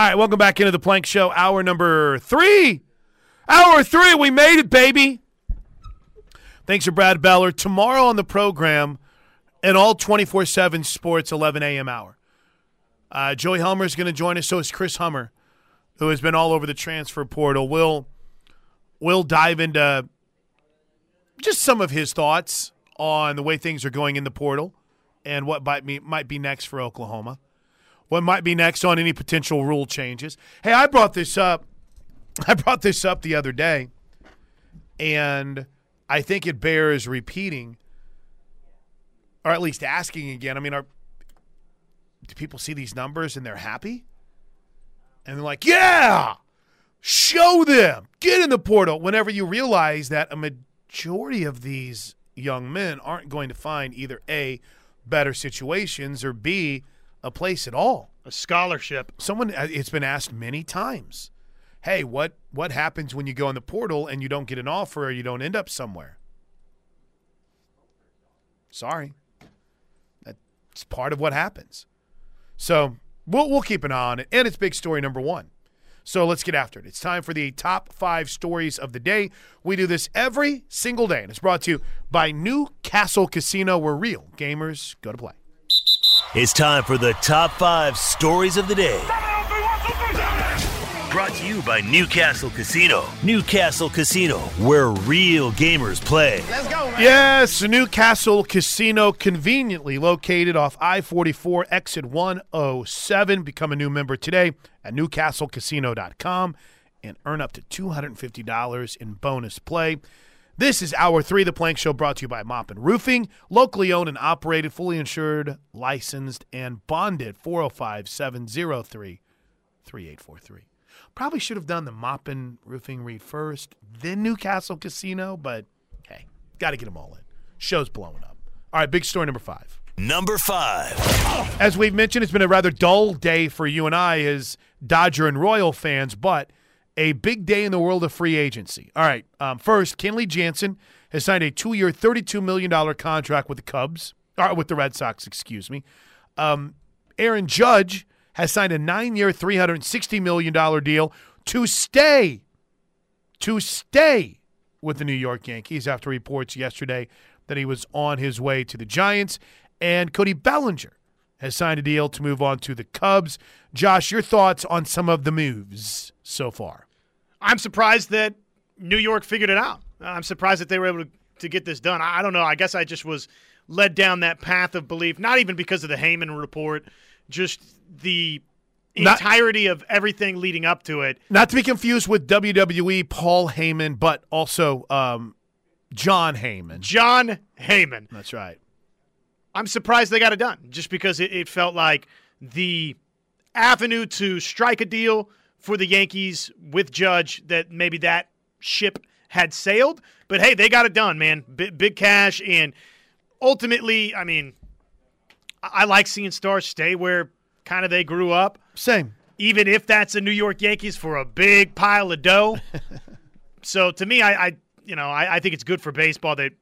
All right, welcome back into the Plank Show, hour number three. Hour three, we made it, baby. Thanks to Brad Beller. Tomorrow on the program, and all 24 7 sports, 11 a.m. hour. Uh, Joey Helmer is going to join us. So is Chris Hummer, who has been all over the transfer portal. We'll, we'll dive into just some of his thoughts on the way things are going in the portal and what might be, might be next for Oklahoma. What might be next on any potential rule changes. Hey, I brought this up. I brought this up the other day, and I think it bears repeating, or at least asking again. I mean, are do people see these numbers and they're happy? And they're like, yeah, show them, get in the portal. Whenever you realize that a majority of these young men aren't going to find either A, better situations, or B, a place at all. A scholarship. Someone, uh, it's been asked many times hey, what, what happens when you go in the portal and you don't get an offer or you don't end up somewhere? Sorry. That's part of what happens. So we'll, we'll keep an eye on it. And it's big story number one. So let's get after it. It's time for the top five stories of the day. We do this every single day, and it's brought to you by Newcastle Casino, where real gamers go to play. It's time for the top five stories of the day. Brought to you by Newcastle Casino. Newcastle Casino, where real gamers play. Let's go, man. Yes, Newcastle Casino, conveniently located off I 44, exit 107. Become a new member today at newcastlecasino.com and earn up to $250 in bonus play. This is Hour 3, the Plank Show, brought to you by Mop and Roofing, locally owned and operated, fully insured, licensed, and bonded. 405 703 3843. Probably should have done the Mop and Roofing read first, then Newcastle Casino, but hey, got to get them all in. Show's blowing up. All right, big story number five. Number five. As we've mentioned, it's been a rather dull day for you and I as Dodger and Royal fans, but a big day in the world of free agency. All right, um, first, Kenley Jansen has signed a two-year, $32 million contract with the Cubs, or with the Red Sox, excuse me. Um, Aaron Judge has signed a nine-year, $360 million deal to stay, to stay with the New York Yankees after reports yesterday that he was on his way to the Giants. And Cody Bellinger has signed a deal to move on to the Cubs. Josh, your thoughts on some of the moves so far? I'm surprised that New York figured it out. I'm surprised that they were able to, to get this done. I, I don't know. I guess I just was led down that path of belief, not even because of the Heyman report, just the Not- entirety of everything leading up to it. Not to be confused with WWE Paul Heyman, but also um, Jon Heyman. Jon Heyman. That's right. I'm surprised they got it done just because it, it felt like the avenue to strike a deal for the Yankees with Judge that maybe that ship had sailed. But hey, they got it done, man. B- big cash. And ultimately, I mean, I, I like seeing stars stay where kind of they grew up, Same. even if that's the New York Yankees for a big pile of dough. so to me, I, I you know, I, I think it's good for baseball that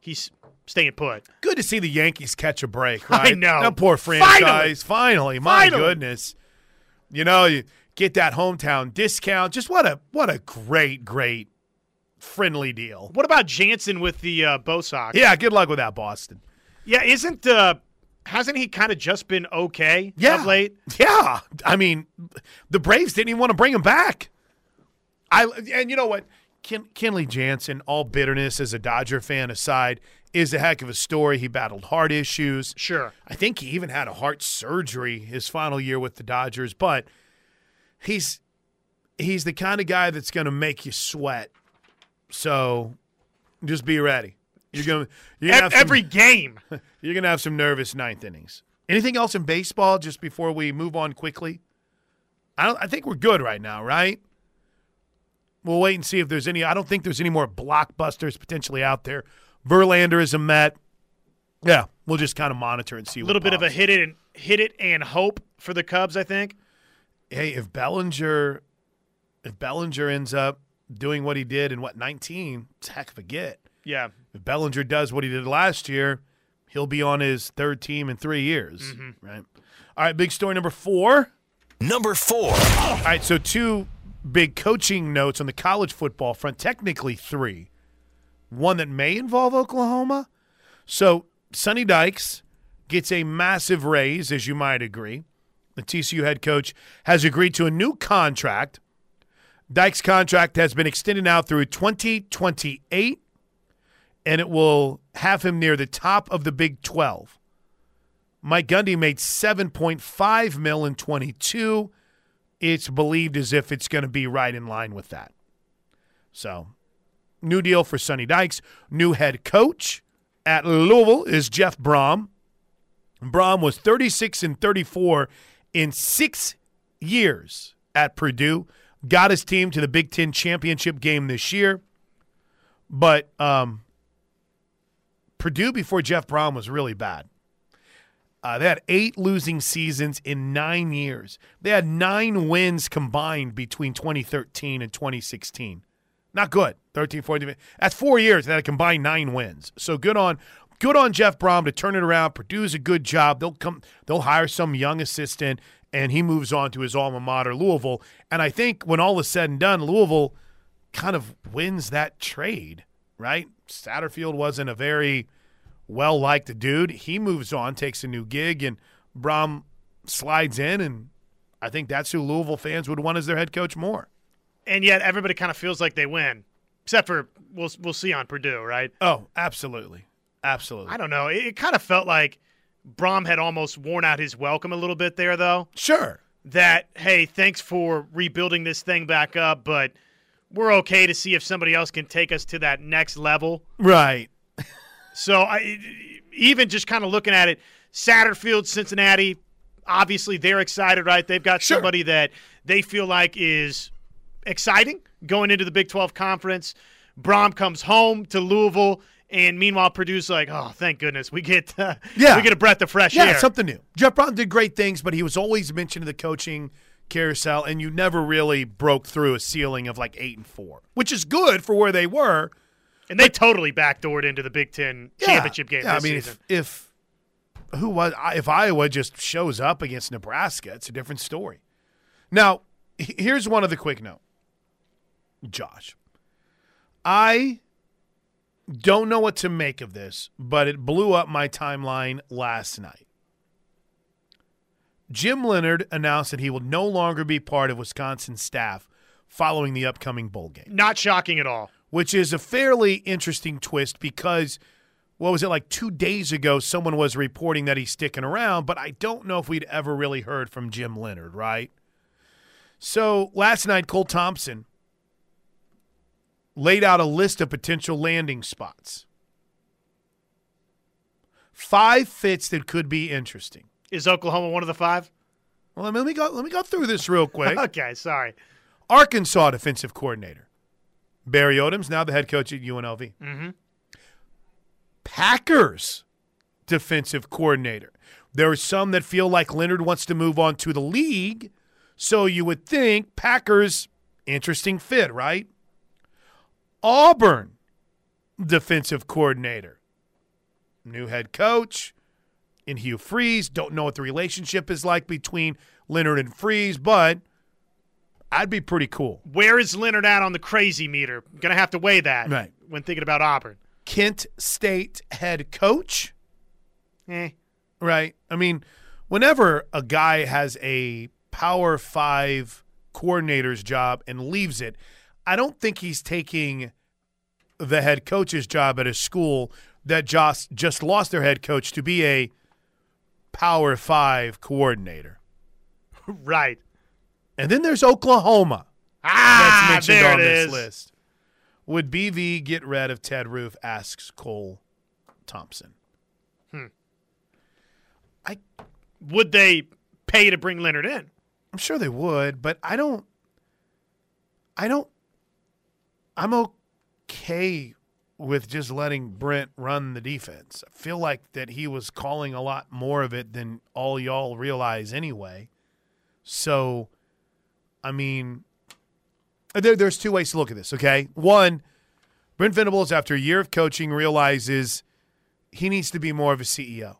he's staying put. Good to see the Yankees catch a break, I right? know. That poor franchise. Finally, my Finally. goodness. You know, you get that hometown discount. Just what a what a great, great friendly deal. What about Jansen with the uh, Bo Sox? Yeah, good luck with that, Boston. Yeah, isn't uh hasn't he kind of just been okay Yeah. of late? Yeah, I mean, the Braves didn't even want to bring him back. I and you know what, Ken, Kenley Jansen, all bitterness as a Dodger fan aside, is a heck of a story. He battled heart issues. Sure. I think he even had a heart surgery his final year with the Dodgers, but he's he's the kind of guy that's going to make you sweat. So just be ready. You're going you're gonna have some- every game. you're gonna have some nervous ninth innings. Anything else in baseball? Just before we move on quickly, I don't. I think we're good right now, right? We'll wait and see if there's any. I don't think there's any more blockbusters potentially out there. Verlander is a Met. Yeah, we'll just kind of monitor and see. A little bit of a hit it and hit it and hope for the Cubs, I think. Hey, if Bellinger, if Bellinger ends up doing what he did in what 19, it's a heck of a get. Yeah. If Bellinger does what he did last year, he'll be on his third team in three years, Mm-hmm. right? All right, big story number four. number four. All right, so two big coaching notes on the college football front, technically three. One that may involve Oklahoma. So Sonny Dykes gets a massive raise, as you might agree. The TCU head coach has agreed to a new contract. Dykes' contract has been extended out through 2028, and it will have him near the top of the Big 12. Mike Gundy made 7.5 mil in 22. It's believed as if it's going to be right in line with that. So, new deal for Sonny Dykes. New head coach at Louisville is Jeff Brohm. Brohm was 36 and 34 in six years at Purdue. Got his team to the Big Ten championship game this year. But um, Purdue before Jeff Brohm was really bad. Uh, they had eight losing seasons in nine years. They had nine wins combined between 2013 and 2016. Not good. 13, 14. That's four years. They had a combined nine wins. So good on good on Jeff Brohm to turn it around. Purdue's a good job. They'll come. They'll hire some young assistant, and he moves on to his alma mater, Louisville. And I think when all is said and done, Louisville kind of wins that trade. Right? Satterfield wasn't a very well liked dude. He moves on, takes a new gig, and Brohm slides in, and I think that's who Louisville fans would want as their head coach more. And yet everybody kind of feels like they win, except for we'll we'll see on Purdue, right? Oh, absolutely, absolutely. I don't know. It, it kind of felt like Brohm had almost worn out his welcome a little bit there, though. Sure. That hey, thanks for rebuilding this thing back up, but we're okay to see if somebody else can take us to that next level. Right. So I even just kind of looking at it, Satterfield, Cincinnati, obviously they're excited, right? They've got Sure. somebody that they feel like is exciting going into the Big 12 conference. Brohm comes home to Louisville, and meanwhile Purdue's like, oh, thank goodness we get uh, Yeah. we get a breath of fresh Yeah, air. something new. Jeff Brohm did great things, but he was always mentioned in the coaching carousel, and you never really broke through a ceiling of like eight and four, which is good for where they were. and they totally backdoored into the Big Ten Yeah. championship game Yeah, this I mean, season. if, if who was if Iowa just shows up against Nebraska, it's a different story. Now, here's one other quick note, Josh. I don't know what to make of this, but it blew up my timeline last night. Jim Leonhard announced that he will no longer be part of Wisconsin's staff following the upcoming bowl game Not shocking at all. which is a fairly interesting twist because what was it like two days ago someone was reporting that he's sticking around but i don't know if we'd ever really heard from jim leonhard right so last night cole thompson laid out a list of potential landing spots five fits that could be interesting Is Oklahoma one of the five? well let me go let me go through this real quick Okay, sorry. Arkansas defensive coordinator. Barry Odom's now the head coach at UNLV. Mm-hmm. Packers defensive coordinator. There are some that feel like Leonhard wants to move on to the league, so you would think Packers, interesting fit, right? Auburn defensive coordinator. New head coach in Hugh Freeze. Don't know what the relationship is like between Leonhard and Freeze, but I'd be pretty cool. Where is Leonhard at on the crazy meter? Gonna have to weigh that Right. when thinking about Auburn. Kent State head coach, Eh. right? I mean, whenever a guy has a Power Five coordinator's job and leaves it, I don't think he's taking the head coach's job at a school that just just lost their head coach to be a Power Five coordinator. Right. And then there's Oklahoma. Ah, that's mentioned there on it this is. list. Would BV get rid of Ted Roof? Asks Cole Thompson. Hmm. I Would they pay to bring Leonhard in? I'm sure they would, but I don't. I don't. I'm okay with just letting Brent run the defense. I feel like that he was calling a lot more of it than all y'all realize anyway. So, I mean, there, there's two ways to look at this. Okay, one, Brent Venables, after a year of coaching, realizes he needs to be more of a CEO,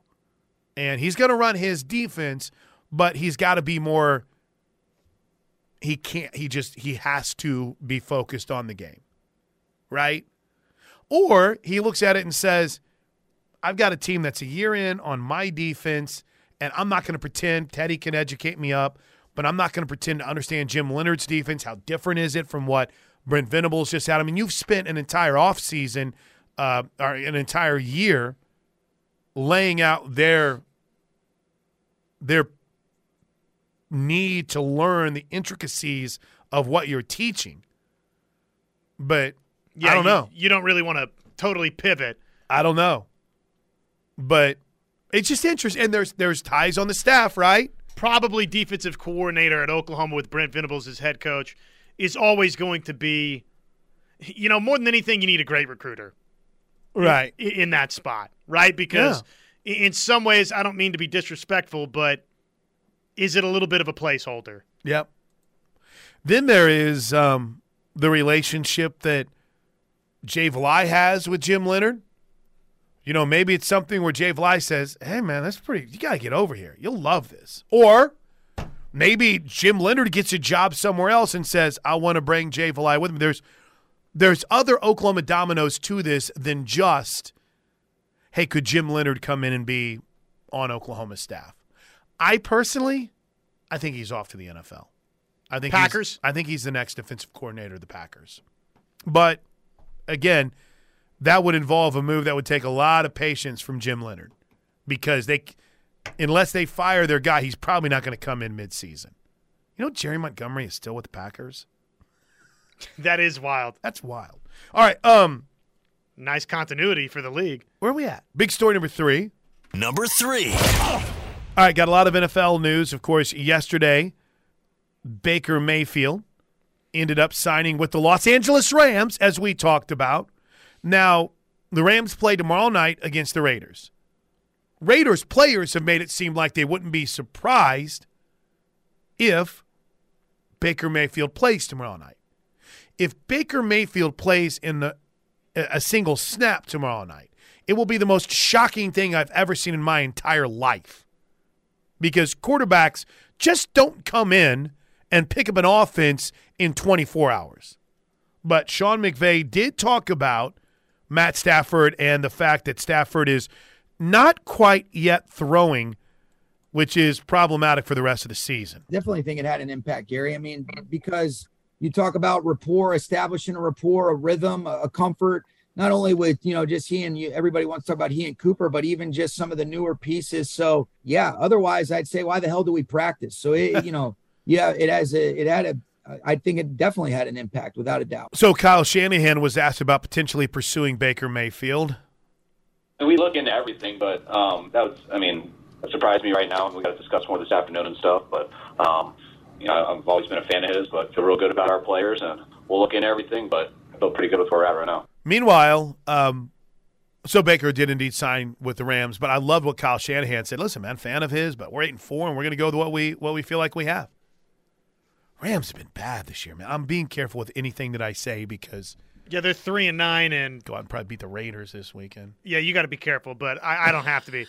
and he's going to run his defense, but he's got to be more he can't. He just he has to be focused on the game, right? Or he looks at it and says, "I've got a team that's a year in on my defense, and I'm not going to pretend Teddy can educate me up, but I'm not going to pretend to understand Jim Leonhard's defense. How different is it from what Brent Venables just had? I mean, you've spent an entire offseason, uh, or an entire year, laying out their their need to learn the intricacies of what you're teaching. But Yeah, I don't you- know. You don't really want to totally pivot. I don't know. But it's just interesting. And there's there's ties on the staff, right? Probably defensive coordinator at Oklahoma with Brent Venables as head coach is always going to be, you know, more than anything, you need a great recruiter. Right. i- in that spot, right? Because i in some ways, I don't mean to be disrespectful, but is it a little bit of a placeholder? Yep. Then there is um, the relationship that Jay Valai has with Jim Leonhard. You know, maybe it's something where Jay Valai says, "Hey, man, that's pretty. You gotta get over here. You'll love this." Or maybe Jim Leonhard gets a job somewhere else and says, "I want to bring Jay Valai with me." There's there's other Oklahoma dominoes to this than just, "Hey, could Jim Leonhard come in and be on Oklahoma's staff?" I personally, I think he's off to the NFL. I think he's- Packers? I think he's the next defensive coordinator of the Packers. But again, that would involve a move that would take a lot of patience from Jim Leonhard because they, unless they fire their guy, he's probably not going to come in midseason. You know, Jerry Montgomery is still with the Packers. That is wild. That's wild. All right, um, Nice continuity for the league. where are we at? Big story number three. Number three. All right, got a lot of NFL news. Of course, yesterday, Baker Mayfield ended up signing with the Los Angeles Rams, as we talked about. Now, the Rams play tomorrow night against the Raiders. Raiders players have made it seem like they wouldn't be surprised if Baker Mayfield plays tomorrow night. If Baker Mayfield plays in the a single snap tomorrow night, it will be the most shocking thing I've ever seen in my entire life. Because quarterbacks just don't come in and pick up an offense in 24 hours. But Sean McVay did talk about Matt Stafford and the fact that Stafford is not quite yet throwing, which is problematic for the rest of the season. definitely think it had an impact, Gary. I mean, because you talk about rapport, establishing a rapport, a rhythm, a, comfort, not only with, you know, just he and you, everybody wants to talk about he and Cooper, but even just some of the newer pieces. So, yeah, otherwise, I'd say, why the hell do we practice? So, it, you know, yeah, it has a, it had a, I think it definitely had an impact without a doubt. So Kyle Shanahan was asked about potentially pursuing Baker Mayfield. We look into everything, but um, that was, I mean, that surprised me right now. We got to discuss more this afternoon and stuff. But um, you know, I've always been a fan of his, but feel real good about our players, and we'll look into everything. But I feel pretty good with where we're at right now. Meanwhile, um, so Baker did indeed sign with the Rams, but I love what Kyle Shanahan said. Listen, man, fan of his, but we're eight and four, and we're going to go with what we what we feel like we have. Rams have been bad this year, man. I'm being careful with anything that I say because Yeah, they're three and nine, and go out and probably beat the Raiders this weekend. yeah, you got to be careful. But I, I don't have to be.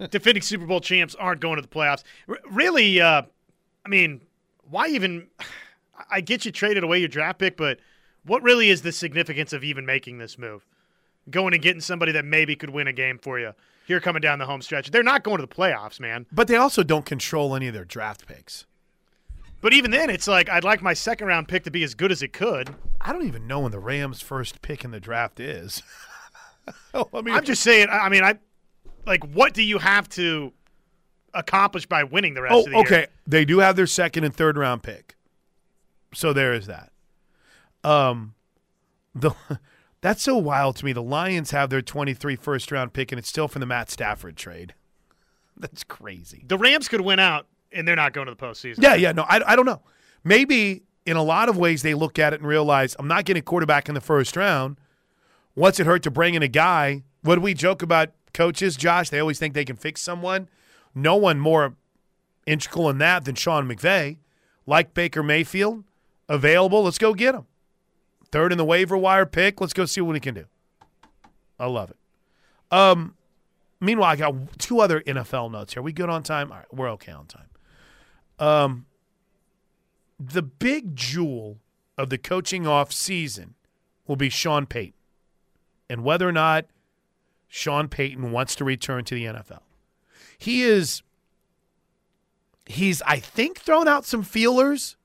Defending Super Bowl champs aren't going to the playoffs. R- really, uh, I mean, why even? I get you traded away your draft pick, but what really is the significance of even making this move? Going and getting somebody that maybe could win a game for you here coming down the home stretch. They're not going to the playoffs, man. But they also don't control any of their draft picks. But even then, it's like I'd like my second round pick to be as good as it could. I don't even know when the Rams' first pick in the draft is. I mean, I'm just saying. I mean, I like what do you have to accomplish by winning the rest Oh, of the year? okay. They do have their second and third round pick. So there is that. Um the that's so wild to me. The Lions have their 23 first round pick and it's still from the Matt Stafford trade. That's crazy. The Rams could win out, and they're not going to the postseason. Yeah, yeah, no, I, I don't know. Maybe in a lot of ways they look at it and realize I'm not getting a quarterback in the first round. What's it hurt to bring in a guy? What we joke about coaches, Josh? They always think they can fix someone. No one more integral in that than Sean McVay. Like Baker Mayfield, available. Let's go get him. Third in the waiver wire pick. Let's go see what he can do. I love it. Um, meanwhile, I got two other NFL notes here. Are we good on time? All right, we're okay on time. Um, the big jewel of the coaching off season will be Sean Payton and whether or not Sean Payton wants to return to the NFL. He is he's I think thrown out some feelers,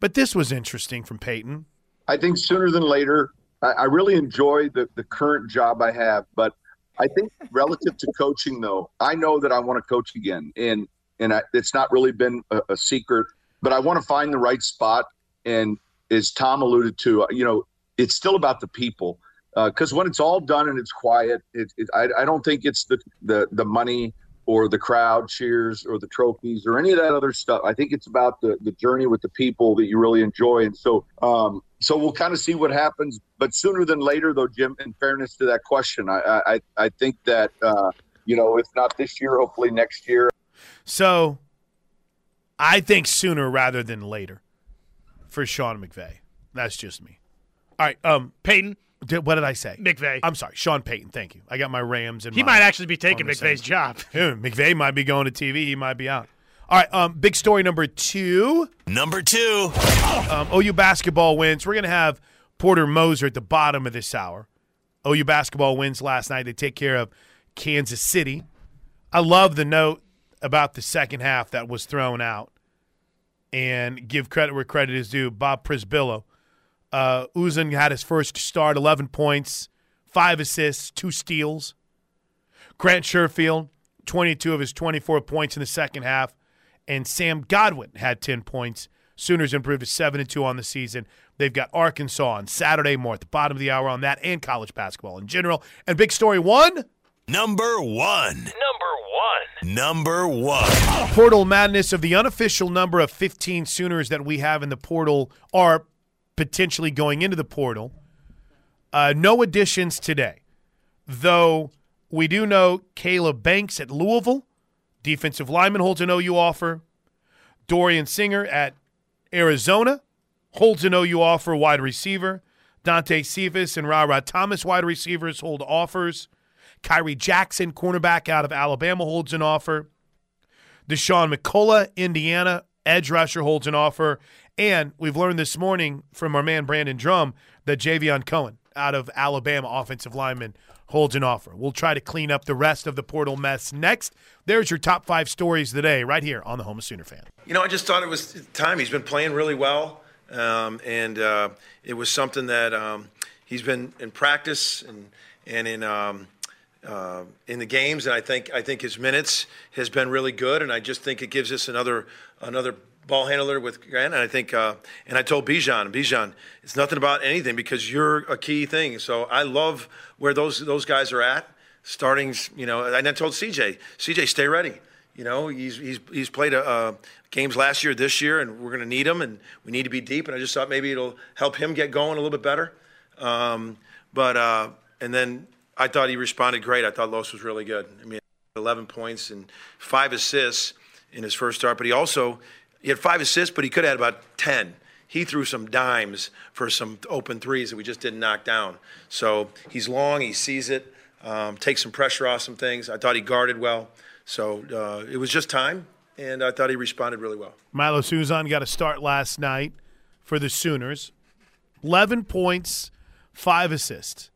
but this was interesting from Payton. I think sooner than later. I, I really enjoy the the current job I have, but I think relative to coaching, though, I know that I want to coach again, and and I, it's not really been a, a secret. But I want to find the right spot, and as Tom alluded to, you know, it's still about the people because uh, when it's all done and it's quiet, it, it, I, I, don't think it's the, the the money or the crowd cheers or the trophies or any of that other stuff. I think it's about the the journey with the people that you really enjoy. And so, um, so we'll kind of see what happens. But sooner than later, though, Jim. In fairness to that question, I I, I think that uh, you know, if not this year, hopefully next year. So, I think sooner rather than later for Sean McVay. That's just me. All right, um, Payton. Did, what did I say? McVay. I'm sorry, Sean Payton. Thank you. I got my Rams and he might actually be taking McVay's job. Yeah, McVay might be going to TV. He might be out. All right, um, big story number two. Number two. Um, OU basketball wins. We're gonna have Porter Moser at the bottom of this hour. OU basketball wins last night. They take care of Kansas City. I love the note about the second half that was thrown out, and give credit where credit is due. Bob Przybylo uh, Uzan had his first start, 11 points, five assists, two steals. Grant Sherfield, 22 of his 24 points in the second half. And Sam Godwin had 10 points. Sooners improved to 7 and 2 on the season. They've got Arkansas on Saturday, more at the bottom of the hour on that, and college basketball in general. And big story one. Number one. Number one. Number one. Portal madness of the unofficial number of 15 Sooners that we have in the portal are potentially going into the portal. Uh, no additions today, though we do know Caleb Banks at Louisville, defensive lineman, holds an OU offer. Dorian Singer at Arizona holds an OU offer, wide receiver. Dante Cephas and Ra Thomas, wide receivers, hold offers. Khyree Jackson, cornerback out of Alabama, holds an offer. Dasan McCullough, Indiana, edge rusher, holds an offer. And we've learned this morning from our man Brandon Drumm that Javion Cohen out of Alabama, offensive lineman, holds an offer. We'll try to clean up the rest of the portal mess next. There's your top five stories today, right here on the Home of Sooner Fan. You know, I just thought it was time. He's been playing really well, um, and uh, it was something that um, he's been in practice and and in. Um, uh, in the games, and I think I think his minutes has been really good, and I just think it gives us another another ball handler with Grant, and I think, uh, and I told Bijan, Bijan, it's nothing about anything because you're a key thing. So I love where those those guys are at. Starting, you know, and I then told CJ, CJ, stay ready. You know, he's he's he's played a, uh, games last year, this year, and we're going to need him, and we need to be deep. And I just thought maybe it'll help him get going a little bit better. Um, but uh, and then I thought he responded great. I thought Los was really good. I mean, 11 points and five assists in his first start, but he also he had five assists, but he could have had about 10. He threw some dimes for some open threes that we just didn't knock down. So he's long, he sees it, um, takes some pressure off some things. I thought he guarded well. So uh, it was just time, and I thought he responded really well. Milo Uzan got a start last night for the Sooners. 11 points, five assists.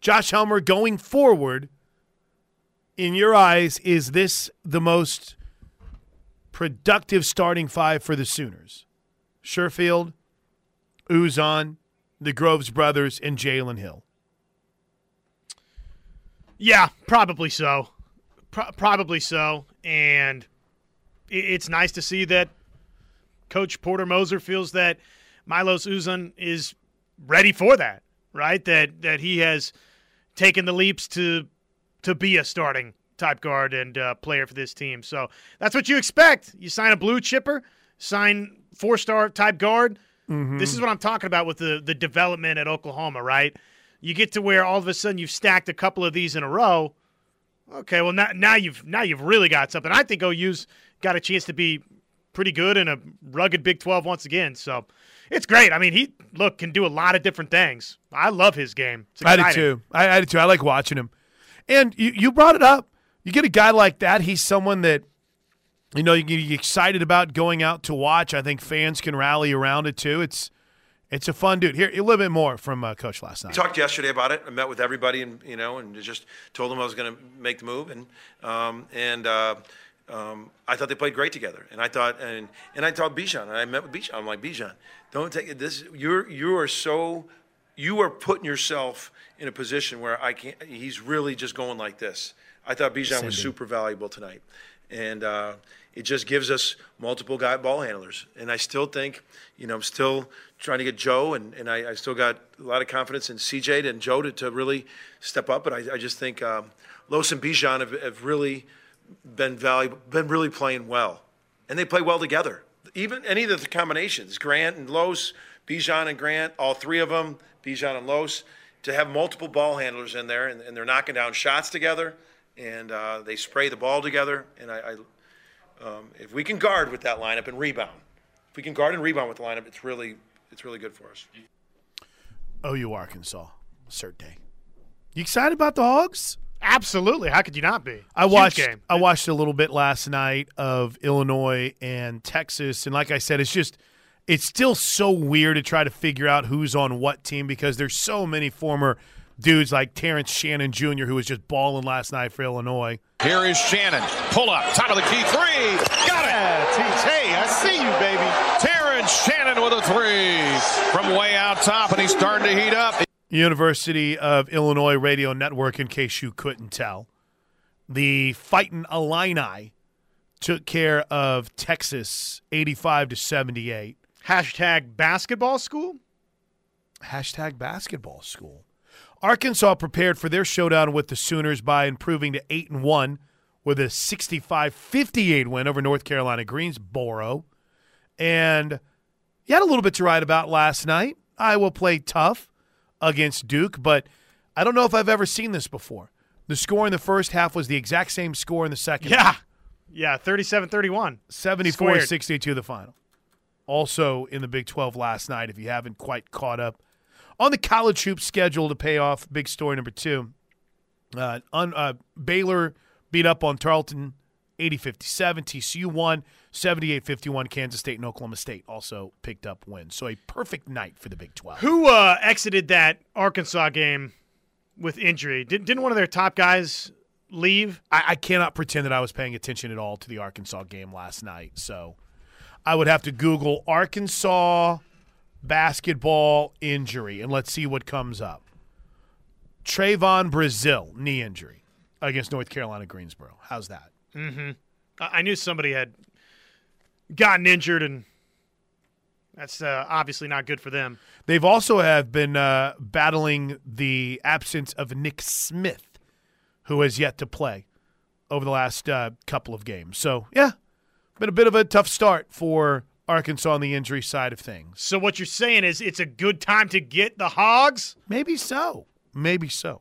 Josh Helmer going forward, in your eyes, is this the most productive starting five for the Sooners. Sherfield, Uzan, the Groves brothers, and Jalen Hill. Yeah, probably so. Pro- probably so. And it's nice to see that Coach Porter Moser feels that Milos Uzan is ready for that, right? That that he has taken the leaps to to be a starting type guard and uh, player for this team. So that's what you expect. You sign a blue chipper, sign four star type guard. Mm-hmm. This is what I'm talking about with the the development at Oklahoma, right? You get to where all of a sudden you've stacked a couple of these in a row. Okay, well now now you've now you've really got something. I think OU's got a chance to be pretty good in a rugged Big 12 once again. So it's great. I mean, he look can do a lot of different things. I love his game. I do too. I, I do too. I like watching him. And you, you brought it up you get a guy like that, he's someone that you know, you get excited about going out to watch. I think fans can rally around it too. It's it's a fun dude. Here, a little bit more from uh, Coach last night. We talked yesterday about it. I met with everybody, and you know, and just told them I was going to make the move, and um, and uh, um, I thought they played great together. And I thought, and and I thought Bijan. And I met with Bijan. I'm like Bijan, don't take it. This you're you are so you are putting yourself in a position where I can't. He's really just going like this. I thought Bijan was super valuable tonight, and uh, it just gives us multiple guy ball handlers. And I still think, you know, I'm still trying to get Joe, and, and I, I still got a lot of confidence in CJ and Joe to, to really step up. But I, I just think um, Los and Bijan have, have really been valuable, been really playing well, and they play well together. Even any of the combinations, Grant and Los, Bijan and Grant, all three of them, Bijan and Los, to have multiple ball handlers in there, and, and they're knocking down shots together and uh, they spray the ball together. And I, I um, if we can guard with that lineup and rebound, if we can guard and rebound with the lineup, it's really it's really good for us. OU Arkansas, cert day. You excited about the Hogs? Absolutely. How could you not be? I Huge watched. game. I watched a little bit last night of Illinois and Texas, and like I said, it's just it's still so weird to try to figure out who's on what team because there's so many former dudes like Terrence Shannon Jr., who was just balling last night for Illinois. Here is Shannon. Pull up. Top of the key three. Got it. Hey, I see you, baby. Terrence Shannon with a three from way out top, and he's starting to heat up. University of Illinois Radio Network, in case you couldn't tell. The Fighting Illini took care of Texas 85 to 78. Hashtag basketball school. Hashtag basketball school. Arkansas prepared for their showdown with the Sooners by improving to 8 and 1 with a 65 58 win over North Carolina Greensboro. And you had a little bit to write about last night. Iowa played tough against Duke, but I don't know if I've ever seen this before. The score in the first half was the exact same score in the second. Yeah. Yeah, 37 31. 74 62 the final. Also in the Big 12 last night, if you haven't quite caught up. On the college hoop schedule to pay off, big story number two. Uh, un, uh, Baylor beat up on Tarleton 80 57. TCU won 78 51. Kansas State and Oklahoma State also picked up wins. So a perfect night for the Big 12. Who uh, exited that Arkansas game with injury? Did, didn't one of their top guys leave? I, I cannot pretend that I was paying attention at all to the Arkansas game last night. So I would have to Google Arkansas basketball injury and let's see what comes up. Trevon Brazile, knee injury against North Carolina Greensboro. How's that? Mm-hmm. I, I knew somebody had gotten injured, and that's uh, obviously not good for them. They've also have been uh, battling the absence of Nick Smith, who has yet to play over the last uh, couple of games. So, yeah, been a bit of a tough start for Arkansas on the injury side of things. So what you're saying is it's a good time to get the Hogs? Maybe so. Maybe so.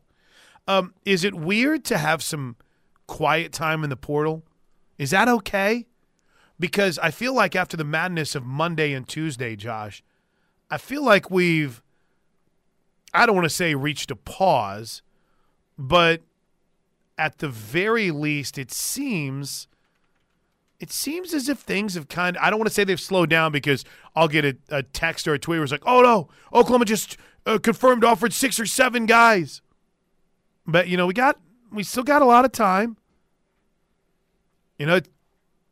Um, is it weird to have some quiet time in the portal? Is that okay? Because I feel like after the madness of Monday and Tuesday, Josh, I feel like we've, I don't want to say reached a pause, but at the very least, it seems it seems as if things have kind of, I don't want to say they've slowed down because I'll get a, a text or a tweet where it's like, oh no, Oklahoma just uh, confirmed offered six or seven guys. But, you know, we got, we still got a lot of time. You know,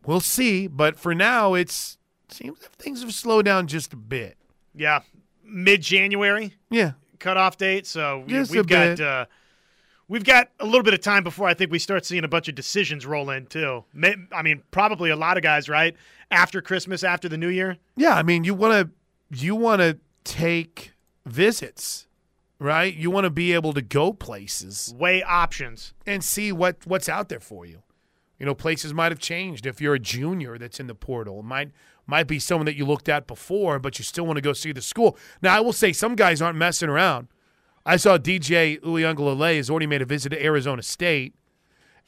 we'll see. But for now, it's, seems if things have slowed down just a bit. Yeah. Mid January Yeah. cutoff date. So Just we've got. Uh, We've got a little bit of time before I think we start seeing a bunch of decisions roll in too. I mean, probably a lot of guys, right? After Christmas, after the New Year. Yeah, I mean, you want to you want to take visits, right? You want to be able to go places Weigh options. and see what what's out there for you. You know, places might have changed. If you're a junior that's in the portal, it might might be someone that you looked at before, but you still want to go see the school. Now, I will say some guys aren't messing around. I saw DJ Uiagalelei has already made a visit to Arizona State,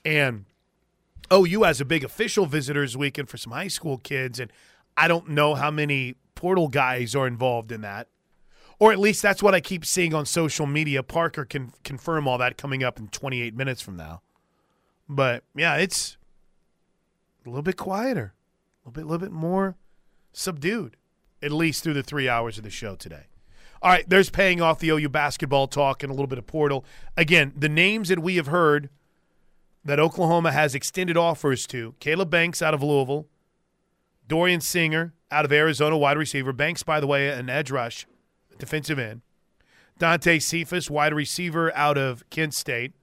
and OU has a big official visitors weekend for some high school kids, and I don't know how many portal guys are involved in that. Or at least that's what I keep seeing on social media. Parker can confirm all that coming up in 28 minutes from now. But yeah, it's a little bit quieter, a little bit, little bit more subdued, at least through the three hours of the show today. All right, there's paying off the OU basketball talk and a little bit of portal. Again, the names that we have heard that Oklahoma has extended offers to Caleb Banks out of Louisville, Dorian Singer out of Arizona, wide receiver. Banks, by the way, an edge rush, defensive end. Dante Cephas, wide receiver out of Kent State.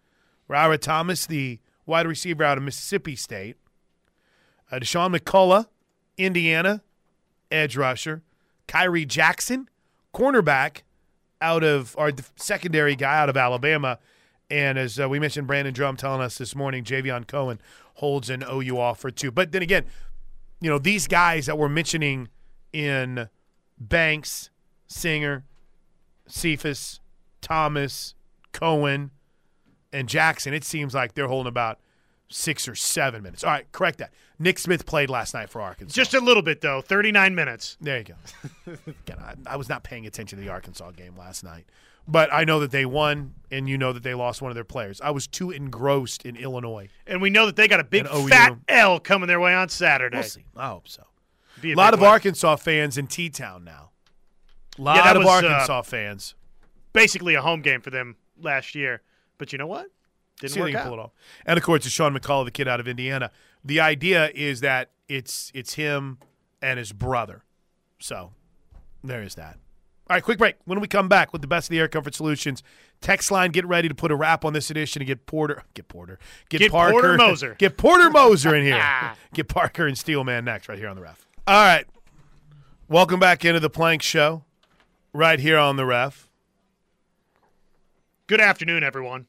Raura Thomas, the wide receiver out of Mississippi State. Uh, Dasan McCullough, Indiana, edge rusher. Khyree Jackson, cornerback out of our secondary guy out of Alabama. And as uh, we mentioned, Brandon Drumm telling us this morning, Javion Cohen holds an OU offer too. But then again, you know, these guys that we're mentioning in Banks, Singer, Cephas, Thomas, Cohen, and Jackson, it seems like they're holding about six or seven minutes. All right, correct that. Nick Smith played last night for Arkansas. Just a little bit, though. 39 minutes. There you go. Again, I, I was not paying attention to the Arkansas game last night. But I know that they won, and you know that they lost one of their players. I was too engrossed in Illinois. And we know that they got a big And OU. fat L coming their way on Saturday. We'll see. I hope so. Be A lot big of win. Arkansas fans in T Town now. A lot that of was, uh, Arkansas fans. Basically a home game for them last year. But you know what? Didn't work out. pull it off. And of course, it's Sean McCullough, the kid out of Indiana. The idea is that it's it's him and his brother. So there is that. All right, quick break. When we come back with the best of the Air Comfort Solutions, text line, get ready to put a wrap on this edition and get Porter, get Porter, get, Get Parker, Porter Moser. get Porter Moser in here. get Parker and Steelman next, right here on the ref. All right, welcome back into the Plank Show, right here on the ref. Good afternoon, everyone.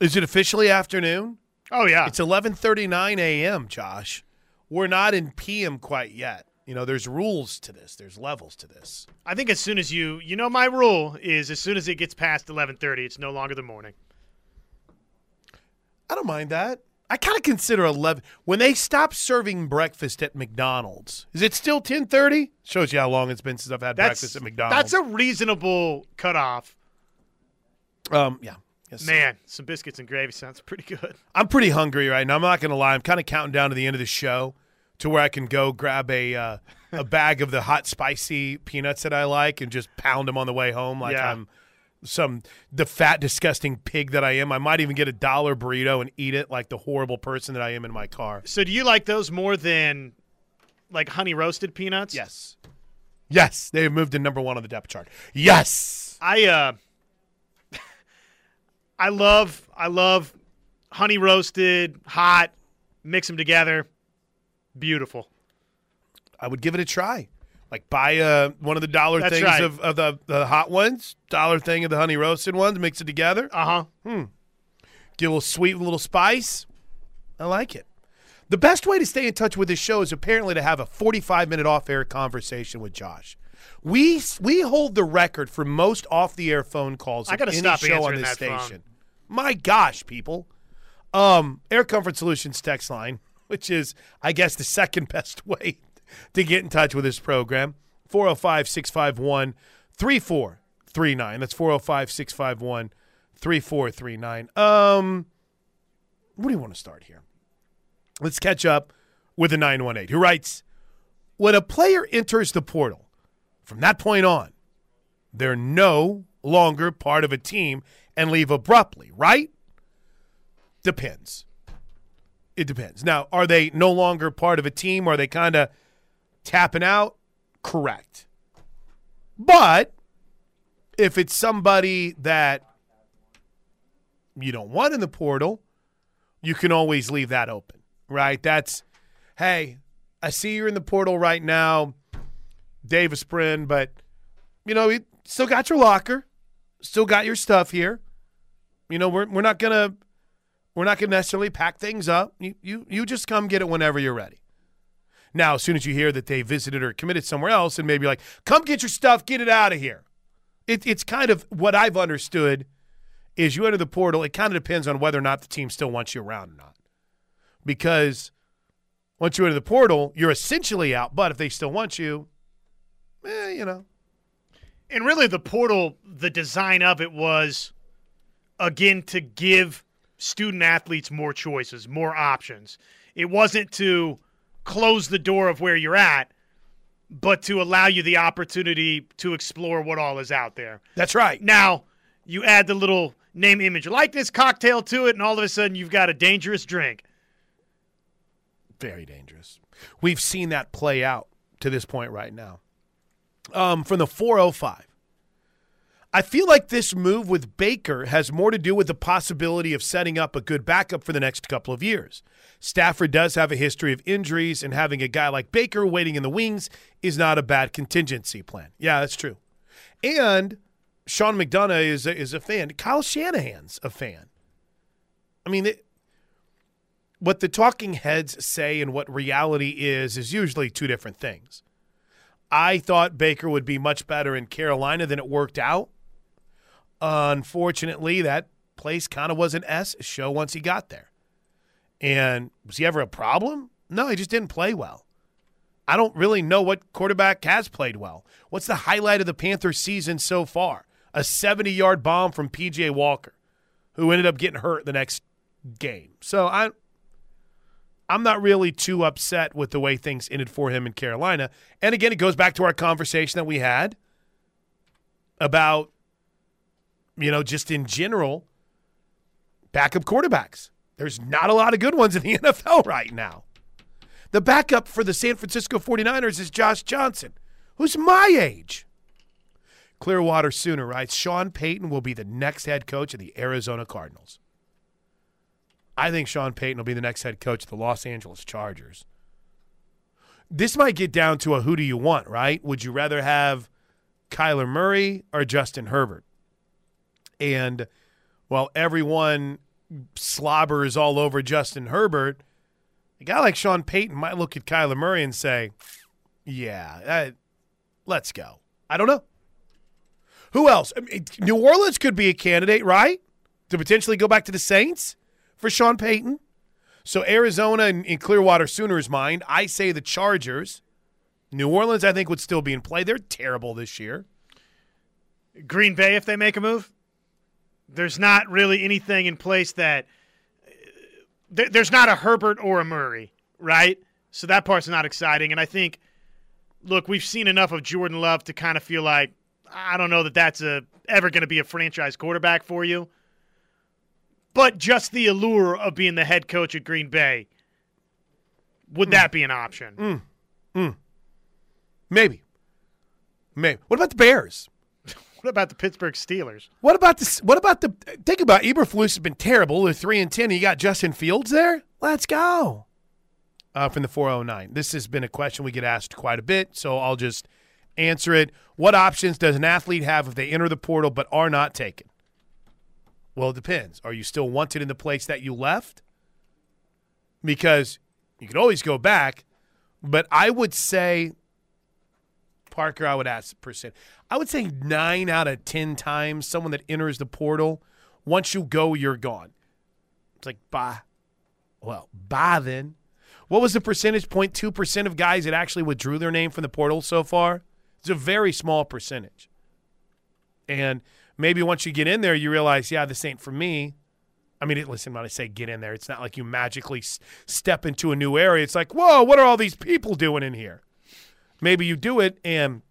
Is it officially afternoon? Oh, yeah. It's 11:39 a.m., Josh. We're not in PM quite yet. You know, there's rules to this. There's levels to this. I think as soon as you, you know, my rule is as soon as it gets past 11:30, it's no longer the morning. I don't mind that. I kind of consider 11 when they stop serving breakfast at McDonald's. Is it still 10:30? Shows you how long it's been since I've had That's breakfast at McDonald's. that's a reasonable cutoff. Um yeah. Yes. Man, some biscuits and gravy sounds pretty good. I'm pretty hungry right now. I'm not going to lie. I'm kind of counting down to the end of the show to where I can go grab a uh, a bag of the hot spicy peanuts that I like and just pound them on the way home like Yeah. I'm some the fat disgusting pig that I am. I might even get a dollar burrito and eat it like the horrible person that I am in my car. So, do you like those more than like honey roasted peanuts? Yes. Yes, they have moved to number 1 on the depth chart. Yes. I uh I love I love honey roasted, hot, mix them together. Beautiful. I would give it a try. Like buy uh, one of the dollar That's things right. of, of the, the hot ones, dollar thing of the honey roasted ones, mix it together. Uh-huh. Hmm. Get a little sweet, a little spice. I like it. The best way to stay in touch with this show is apparently to have a 45 minute off air conversation with Josh. We we hold the record for most off the air phone calls I gotta any stop show on this that phone. station. My gosh, people. Um, Air Comfort Solutions text line, which is, I guess, the second best way to get in touch with this program 405 651 3439. That's 405 651 3439. Um, where do you want to start here? Let's catch up with the 918 who writes When a player enters the portal, from that point on, they're no longer part of a team and leave abruptly, right? Depends. It depends. Now, are they no longer part of a team? Are they kind of tapping out? Correct. But if it's somebody that you don't want in the portal, you can always leave that open, right? That's, hey, I see you're in the portal right now, Davis Brin, but, you know, you still got your locker, still got your stuff here. You know, we're, we're not to. We're not to necessarily pack things up. You, you, you just come get it whenever you're ready. Now, as soon as you hear that they visited or committed somewhere else, and maybe like, come get your stuff, get it out of here. It, it's kind of what I've understood is you enter the portal. It kind of depends on whether or not the team still wants you around or not. Because once you enter the portal, you're essentially out. But if they still want you, eh, you know, And really, the portal, the design of it was, again, to give student athletes more choices, more options. It wasn't to close the door of where you're at, but to allow you the opportunity to explore what all is out there. That's right. Now, you add the little name, image, likeness cocktail to it, and all of a sudden you've got a dangerous drink. Very dangerous. We've seen that play out to this point right now. Um, from the 405. I feel like this move with Baker has more to do with the possibility of setting up a good backup for the next couple of years. Stafford does have a history of injuries, and having a guy like Baker waiting in the wings is not a bad contingency plan. Yeah, that's true. And Sean McDonough is a, is a fan. Kyle Shanahan's a fan. I mean, it, what the talking heads say and what reality is is usually two different things. I thought Baker would be much better in Carolina than it worked out. Unfortunately, that place kind of was an S show once he got there. And was he ever a problem? No, he just didn't play well. I don't really know what quarterback has played well. What's the highlight of the Panthers season so far? A 70 yard bomb from PJ Walker, who ended up getting hurt the next game. So I I'm not really too upset with the way things ended for him in Carolina. And again, it goes back to our conversation that we had about you know, just in general, backup quarterbacks. There's not a lot of good ones in the NFL right now. The backup for the San Francisco 49ers is Josh Johnson, who's my age. Clearwater Sooner writes Sean Payton will be the next head coach of the Arizona Cardinals. I think Sean Payton will be the next head coach of the Los Angeles Chargers. This might get down to a who do you want, right? Would you rather have Kyler Murray or Justin Herbert? And while everyone slobbers all over Justin Herbert, a guy like Sean Payton might look at Kyler Murray and say, yeah, let's go. I don't know. Who else? I mean, New Orleans could be a candidate, right? To potentially go back to the Saints for Sean Payton. So Arizona and, in Clearwater Sooners' mind, I say the Chargers. New Orleans, I think, would still be in play. They're terrible this year. Green Bay, if they make a move? There's not really anything in place that uh, there's not a Herbert or a Murray, right? So that part's not exciting. And I think, look, we've seen enough of Jordan Love to kind of feel like I don't know that that's a ever going to be a franchise quarterback for you. But just the allure of being the head coach at Green Bay, would mm. that be an option? Mm. Mm. Maybe. Maybe. What about the Bears? What about the Pittsburgh Steelers? What about the what about the think about Eberflus has been terrible. They're three and ten. You got Justin Fields there. Let's go. Uh, from the 409. This has been a question we get asked quite a bit, so I'll just answer it. What options does an athlete have if they enter the portal but are not taken? Well, it depends. Are you still wanted in the place that you left? Because you could always go back, but I would say Parker, I would ask percent. I would say nine out of 10 times someone that enters the portal, once you go, you're gone. It's like, bye. Well, bye then. What was the percentage? 0.2% of guys that actually withdrew their name from the portal so far? It's a very small percentage. And maybe once you get in there, you realize, yeah, this ain't for me. I mean, listen, when I say get in there, it's not like you magically step into a new area. It's like, whoa, what are all these people doing in here? maybe you do it and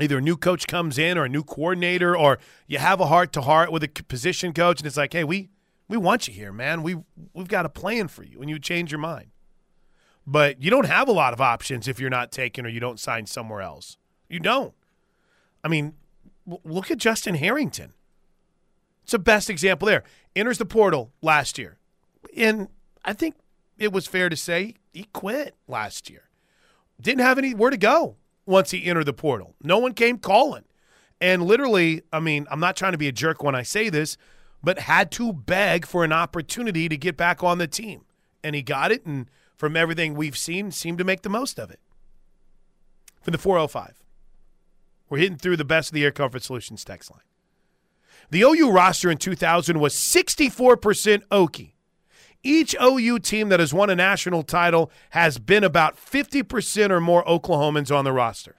either a new coach comes in or a new coordinator or you have a heart to heart with a position coach and it's like, hey, we we want you here, man. We we've got a plan for you, and you change your mind. But you don't have a lot of options if you're not taken or you don't sign somewhere else. You don't. I mean, look at Justin Harrington. It's the best example there. Enters the portal last year. And I think it was fair to say he quit last year didn't have anywhere to go once he entered the portal. No one came calling. And literally, I mean, I'm not trying to be a jerk when I say this, but had to beg for an opportunity to get back on the team. And he got it, and from everything we've seen, seemed to make the most of it. For the 405, we're hitting through the best of the Air Comfort Solutions text line. The OU roster in 2000 was 64% Okie. Each OU team that has won a national title has been about 50% or more Oklahomans on the roster.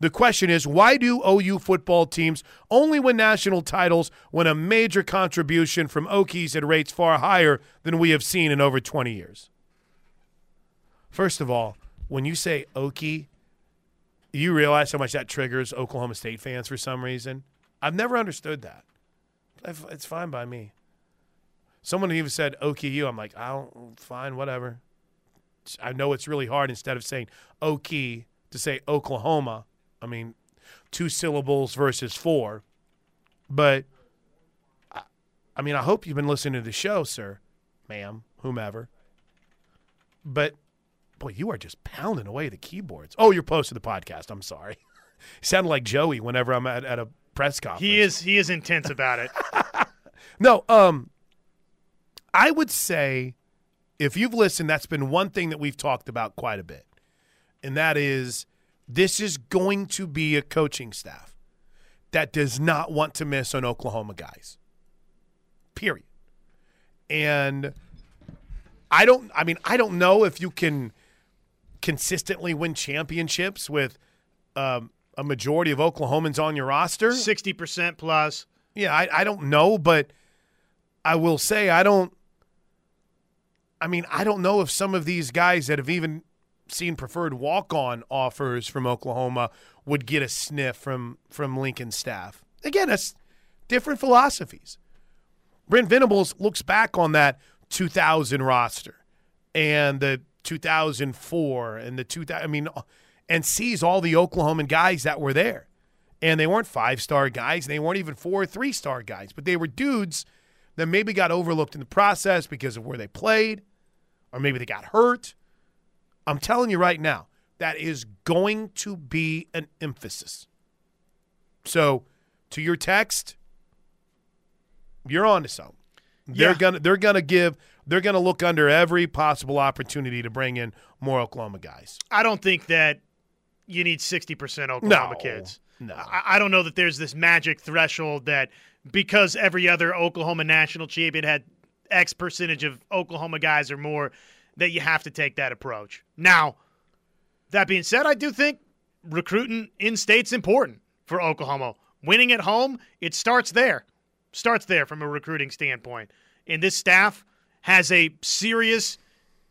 The question is why do OU football teams only win national titles when a major contribution from Okies at rates far higher than we have seen in over 20 years? First of all, when you say Okie, you realize how much that triggers Oklahoma State fans for some reason. I've never understood that. It's fine by me. Someone even said OKU. I'm like, I don't, fine, whatever. I know it's really hard instead of saying Okie to say Oklahoma. I mean, two syllables versus four. But I, I mean, I hope you've been listening to the show, sir, ma'am, whomever. But boy, you are just pounding away the keyboards. Oh, you're posting the podcast. I'm sorry. you sound like Joey whenever I'm at, at a press conference. He is he is intense about it. No, um, I would say if you've listened, that's been one thing that we've talked about quite a bit, and that is this is going to be a coaching staff that does not want to miss on Oklahoma guys. Period. And I don't. I mean, I don't know if you can consistently win championships with um, a majority of Oklahomans on your roster. Sixty percent plus. Yeah, I, I don't know, but I will say I don't. I mean, I don't know if some of these guys that have even seen preferred walk-on offers from Oklahoma would get a sniff from from Lincoln staff. Again, that's different philosophies. Brent Venables looks back on that 2000 roster and the 2004 and the 2000. I mean, and sees all the Oklahoman guys that were there and they weren't five star guys. They weren't even four or three star guys, but they were dudes that maybe got overlooked in the process because of where they played, or maybe they got hurt. I'm telling you right now, that is going to be an emphasis. So, to your text, you're on to something. They're Yeah. gonna they're gonna give they're gonna look under every possible opportunity to bring in more Oklahoma guys. I don't think that you need sixty percent Oklahoma No, kids. no. I, I don't know that there's this magic threshold that because every other Oklahoma national champion had X percentage of Oklahoma guys or more, that you have to take that approach. Now, that being said, I do think recruiting in state's important for Oklahoma. Winning at home, it starts there. Starts there from a recruiting standpoint. And this staff has a serious,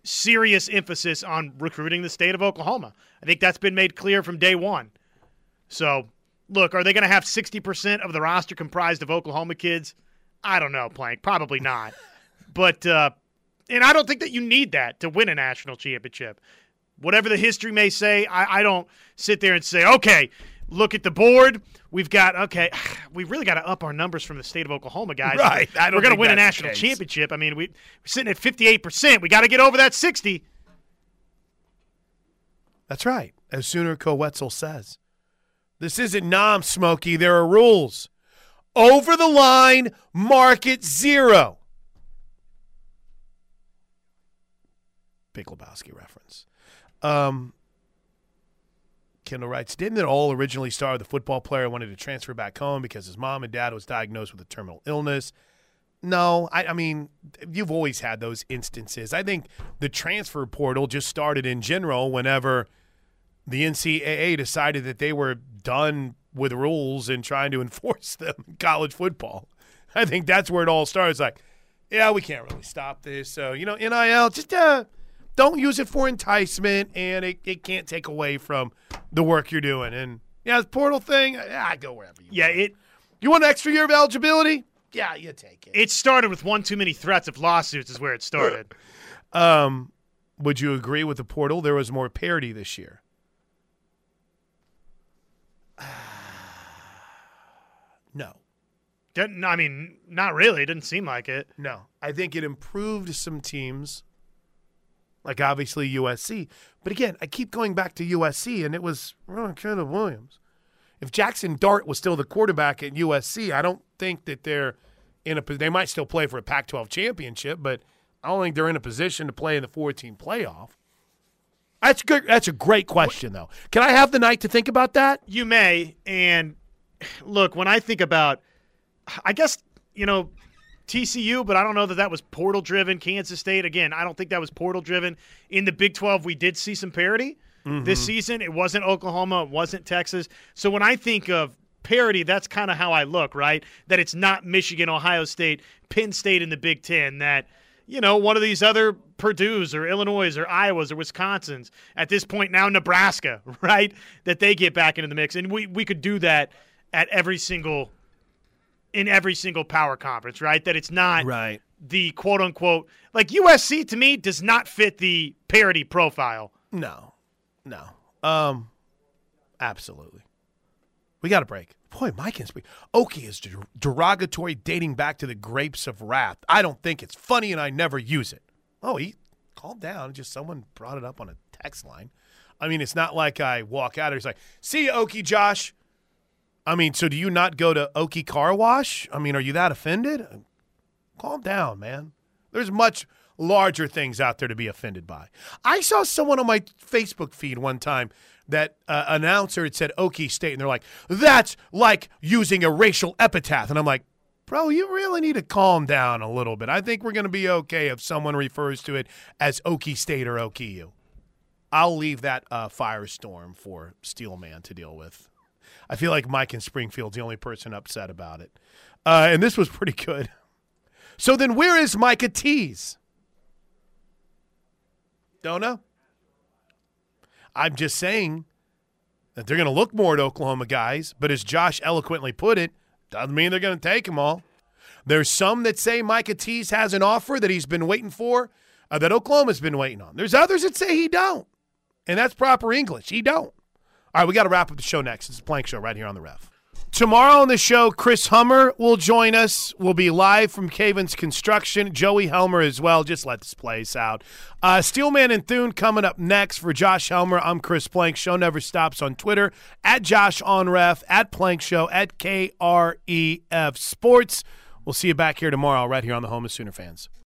serious emphasis on recruiting the state of Oklahoma. I think that's been made clear from day one. So, look, are they going to have 60% of the roster comprised of Oklahoma kids? I don't know, Plank. Probably not. but, uh, and I don't think that you need that to win a national championship. Whatever the history may say, I, I don't sit there and say, okay, look at the board. We've got, okay, we really got to up our numbers from the state of Oklahoma, guys. Right. We're going to win a national championship. I mean, we, we're sitting at 58%. We got to get over that 60. That's right. As Sooner Coetzel says, this isn't Nam Smokey. There are rules. Over the line, market zero. Big Lebowski reference. Um, Kendall writes, didn't it all originally start with a football player wanted to transfer back home because his mom and dad was diagnosed with a terminal illness? No, I, I mean, you've always had those instances. I think the transfer portal just started in general whenever the NCAA decided that they were done with rules and trying to enforce them in college football. I think that's where it all starts. Like, yeah, we can't really stop this. So, you know, NIL, just uh, don't use it for enticement and it, it can't take away from the work you're doing. And yeah, the portal thing, yeah, go wherever you Yeah, want. it You want an extra year of eligibility? Yeah, you take it. it started with one too many threats of lawsuits is where it started. Um, would you agree with the portal? There was more parity this year. no. Didn't, I mean, not really. It didn't seem like it. No, I think it improved some teams, like obviously USC. But again, I keep going back to USC, and it was Ron Kenneth Williams. If Jackson Dart was still the quarterback at USC, I don't think that they're in a. They might still play for a Pac-12 championship, but I don't think they're in a position to play in the 14 playoff. That's good. That's a great question, though. Can I have the night to think about that? You may. And look, when I think about, I guess, you know, TCU, but I don't know that that was portal driven. Kansas State, again, I don't think that was portal driven. In the Big 12, we did see some parity this mm-hmm. season. It wasn't Oklahoma, it wasn't Texas. So when I think of parity, that's kind of how I look, right? That it's not Michigan, Ohio State, Penn State in the Big Ten, that. you know, one of these other Purdue's or Illinois or Iowa's or Wisconsin's. At this point now, Nebraska, right? That they get back into the mix, and we we could do that at every single in every single power conference, right? That it's not Right. the quote unquote like USC to me does not fit the parity profile. No, no. Um, absolutely. We got a break. Boy, Mike can speak. Okie is der- derogatory dating back to the grapes of wrath. I don't think it's funny and I never use it. Oh, he calm down. Just someone brought it up on a text line. I mean, it's not like I walk out and it's like, see you, Okie Josh. I mean, so do you not go to Okie Car Wash? I mean, are you that offended? Calm down, man. There's much larger things out there to be offended by. I saw someone on my Facebook feed one time that uh, announcer had said Okie State, and they're like, "That's like using a racial epithet," and I'm like. Bro, you really need to calm down a little bit. I think we're going to be okay if someone refers to it as Okie State or Okie I'll leave that uh, firestorm for Steelman to deal with. I feel like Mike in Springfield's the only person upset about it. Uh, and this was pretty good. So then where is Micah Tease? Don't know. I'm just saying that they're going to look more at Oklahoma guys, but as Josh eloquently put it, doesn't mean they're going to take them all. There's some that say Micah Tease has an offer that he's been waiting for, uh, that Oklahoma's been waiting on. There's others that say he don't, and that's proper English. He don't. All right, we got to wrap up the show next. It's a Plank Show right here on the Ref. Tomorrow on the show, Chris Hummer will join us. We'll be live from Caven's Construction. Joey Helmer as well. Just let this place out. Uh, Steelman and Thune coming up next for Josh Helmer. I'm Chris Plank. Show never stops on Twitter at Josh on Ref, at Plank Show, at KREF Sports. We'll see you back here tomorrow, right here on the home of Sooner fans.